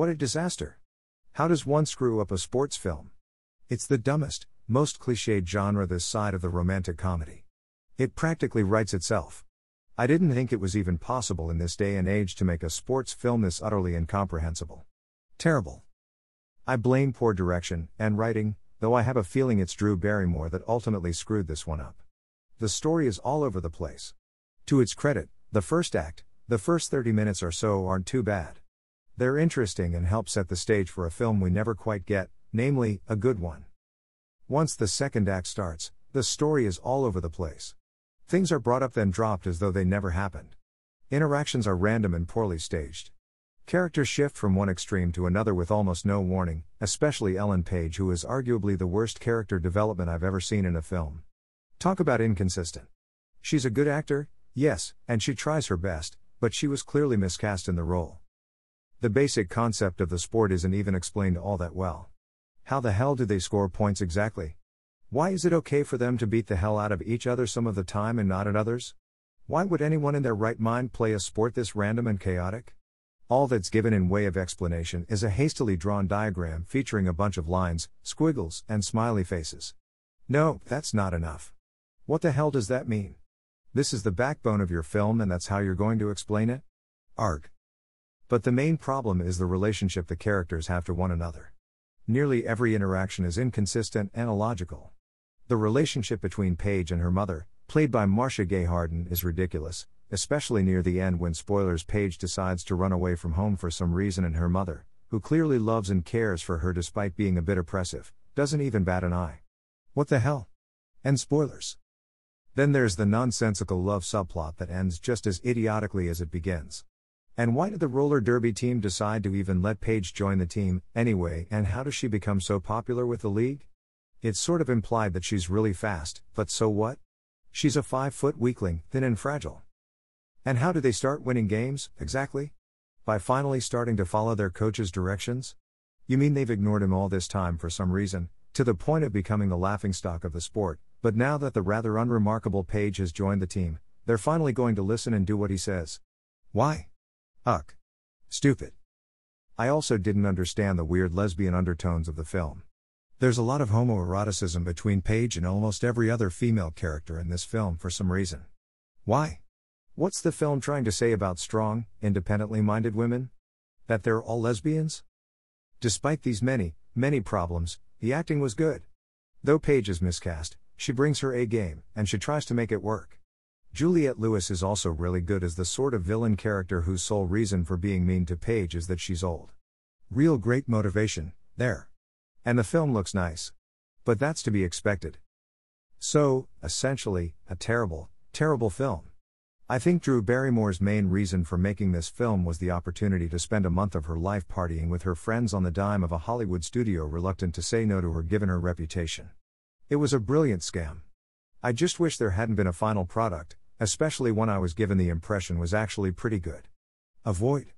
What a disaster. How does one screw up a sports film? It's the dumbest, most cliched genre this side of the romantic comedy. It practically writes itself. I didn't think it was even possible in this day and age to make a sports film this utterly incomprehensible. Terrible. I blame poor direction and writing, though I have a feeling it's Drew Barrymore that ultimately screwed this one up. The story is all over the place. To its credit, the first act, the first 30 minutes or so aren't too bad. They're interesting and help set the stage for a film we never quite get, namely, a good one. Once the second act starts, the story is all over the place. Things are brought up then dropped as though they never happened. Interactions are random and poorly staged. Characters shift from one extreme to another with almost no warning, especially Ellen Page, who is arguably the worst character development I've ever seen in a film. Talk about inconsistent. She's a good actor, yes, and she tries her best, but she was clearly miscast in the role. The basic concept of the sport isn't even explained all that well. How the hell do they score points exactly? Why is it okay for them to beat the hell out of each other some of the time and not at others? Why would anyone in their right mind play a sport this random and chaotic? All that's given in way of explanation is a hastily drawn diagram featuring a bunch of lines, squiggles, and smiley faces. No, that's not enough. What the hell does that mean? This is the backbone of your film and that's how you're going to explain it? Arg. But the main problem is the relationship the characters have to one another. Nearly every interaction is inconsistent and illogical. The relationship between Paige and her mother, played by Marcia Gay Harden, is ridiculous, especially near the end when spoilers Paige decides to run away from home for some reason and her mother, who clearly loves and cares for her despite being a bit oppressive, doesn't even bat an eye. What the hell? And spoilers. Then there's the nonsensical love subplot that ends just as idiotically as it begins. And why did the roller derby team decide to even let Paige join the team, anyway, and how does she become so popular with the league? It's sort of implied that she's really fast, but so what? She's a 5 foot weakling, thin and fragile. And how do they start winning games, exactly? By finally starting to follow their coach's directions? You mean they've ignored him all this time for some reason, to the point of becoming the laughingstock of the sport, but now that the rather unremarkable Paige has joined the team, they're finally going to listen and do what he says. Why? Uck. Stupid. I also didn't understand the weird lesbian undertones of the film. There's a lot of homoeroticism between Paige and almost every other female character in this film for some reason. Why? What's the film trying to say about strong, independently minded women? That they're all lesbians? Despite these many, many problems, the acting was good. Though Paige is miscast, she brings her A game, and she tries to make it work. Juliette Lewis is also really good as the sort of villain character whose sole reason for being mean to Paige is that she's old. Real great motivation, there. And the film looks nice. But that's to be expected. So, essentially, a terrible, terrible film. I think Drew Barrymore's main reason for making this film was the opportunity to spend a month of her life partying with her friends on the dime of a Hollywood studio reluctant to say no to her given her reputation. It was a brilliant scam. I just wish there hadn't been a final product, especially one I was given the impression was actually pretty good. Avoid.